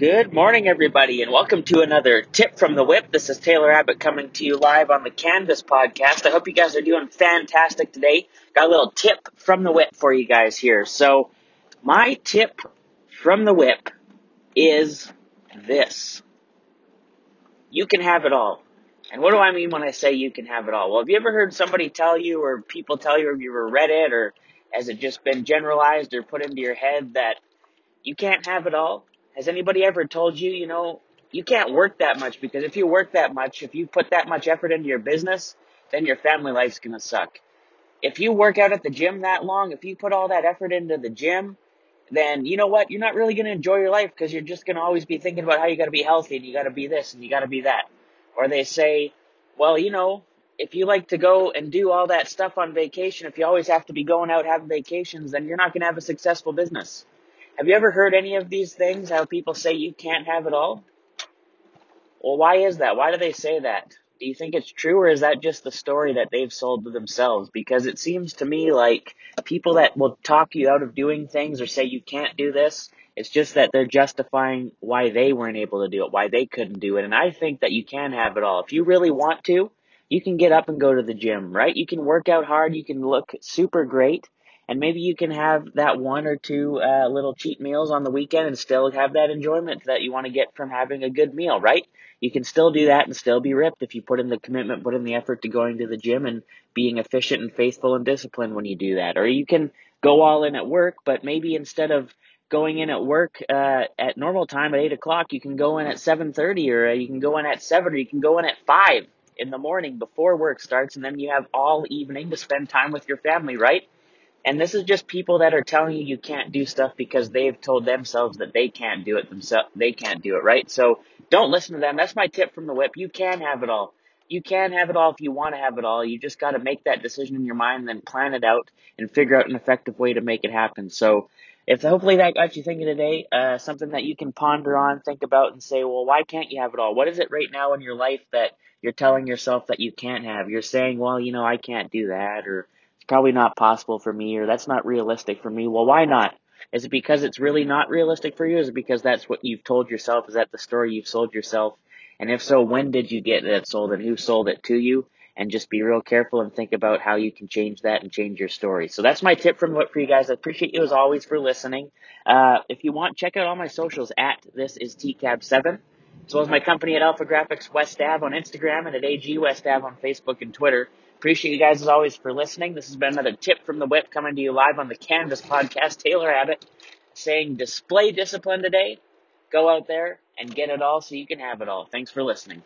Good morning, everybody, and welcome to another tip from the whip. This is Taylor Abbott coming to you live on the Canvas podcast. I hope you guys are doing fantastic today. Got a little tip from the whip for you guys here. So, my tip from the whip is this you can have it all. And what do I mean when I say you can have it all? Well, have you ever heard somebody tell you, or people tell you, or have you ever read it, or has it just been generalized or put into your head that you can't have it all? Has anybody ever told you, you know, you can't work that much because if you work that much, if you put that much effort into your business, then your family life's gonna suck. If you work out at the gym that long, if you put all that effort into the gym, then you know what? You're not really gonna enjoy your life because you're just gonna always be thinking about how you gotta be healthy and you gotta be this and you gotta be that. Or they say, well, you know, if you like to go and do all that stuff on vacation, if you always have to be going out having vacations, then you're not gonna have a successful business. Have you ever heard any of these things? How people say you can't have it all? Well, why is that? Why do they say that? Do you think it's true or is that just the story that they've sold to themselves? Because it seems to me like people that will talk you out of doing things or say you can't do this, it's just that they're justifying why they weren't able to do it, why they couldn't do it. And I think that you can have it all. If you really want to, you can get up and go to the gym, right? You can work out hard, you can look super great, and maybe you can have that one or two uh, little cheat meals on the weekend and still have that enjoyment that you want to get from having a good meal, right? You can still do that and still be ripped if you put in the commitment, put in the effort to going to the gym and being efficient and faithful and disciplined when you do that. Or you can go all in at work, but maybe instead of going in at work uh, at normal time at eight o'clock, you can go in at seven thirty, or uh, you can go in at seven, or you can go in at five in the morning before work starts, and then you have all evening to spend time with your family, right? And this is just people that are telling you you can't do stuff because they've told themselves that they can't do it themselves. They can't do it, right? So don't listen to them. That's my tip from the whip. You can have it all. You can have it all if you want to have it all. You just got to make that decision in your mind, then plan it out and figure out an effective way to make it happen. So if hopefully that got you thinking today, uh, something that you can ponder on, think about and say, well, why can't you have it all? What is it right now in your life that you're telling yourself that you can't have? You're saying, well, you know, I can't do that or it's probably not possible for me or that's not realistic for me. Well, why not? Is it because it's really not realistic for you? Is it because that's what you've told yourself? Is that the story you've sold yourself? And if so, when did you get that sold and who sold it to you? And just be real careful and think about how you can change that and change your story. So that's my tip from what for you guys. I appreciate you as always for listening. Uh, if you want, check out all my socials at this is TCAB7, as well as my company at AlphaGraphics West Ave on Instagram and at AG West Ave on Facebook and Twitter. Appreciate you guys as always for listening. This has been another tip from the whip coming to you live on the Canvas podcast. Taylor Abbott saying display discipline today. Go out there and get it all so you can have it all. Thanks for listening.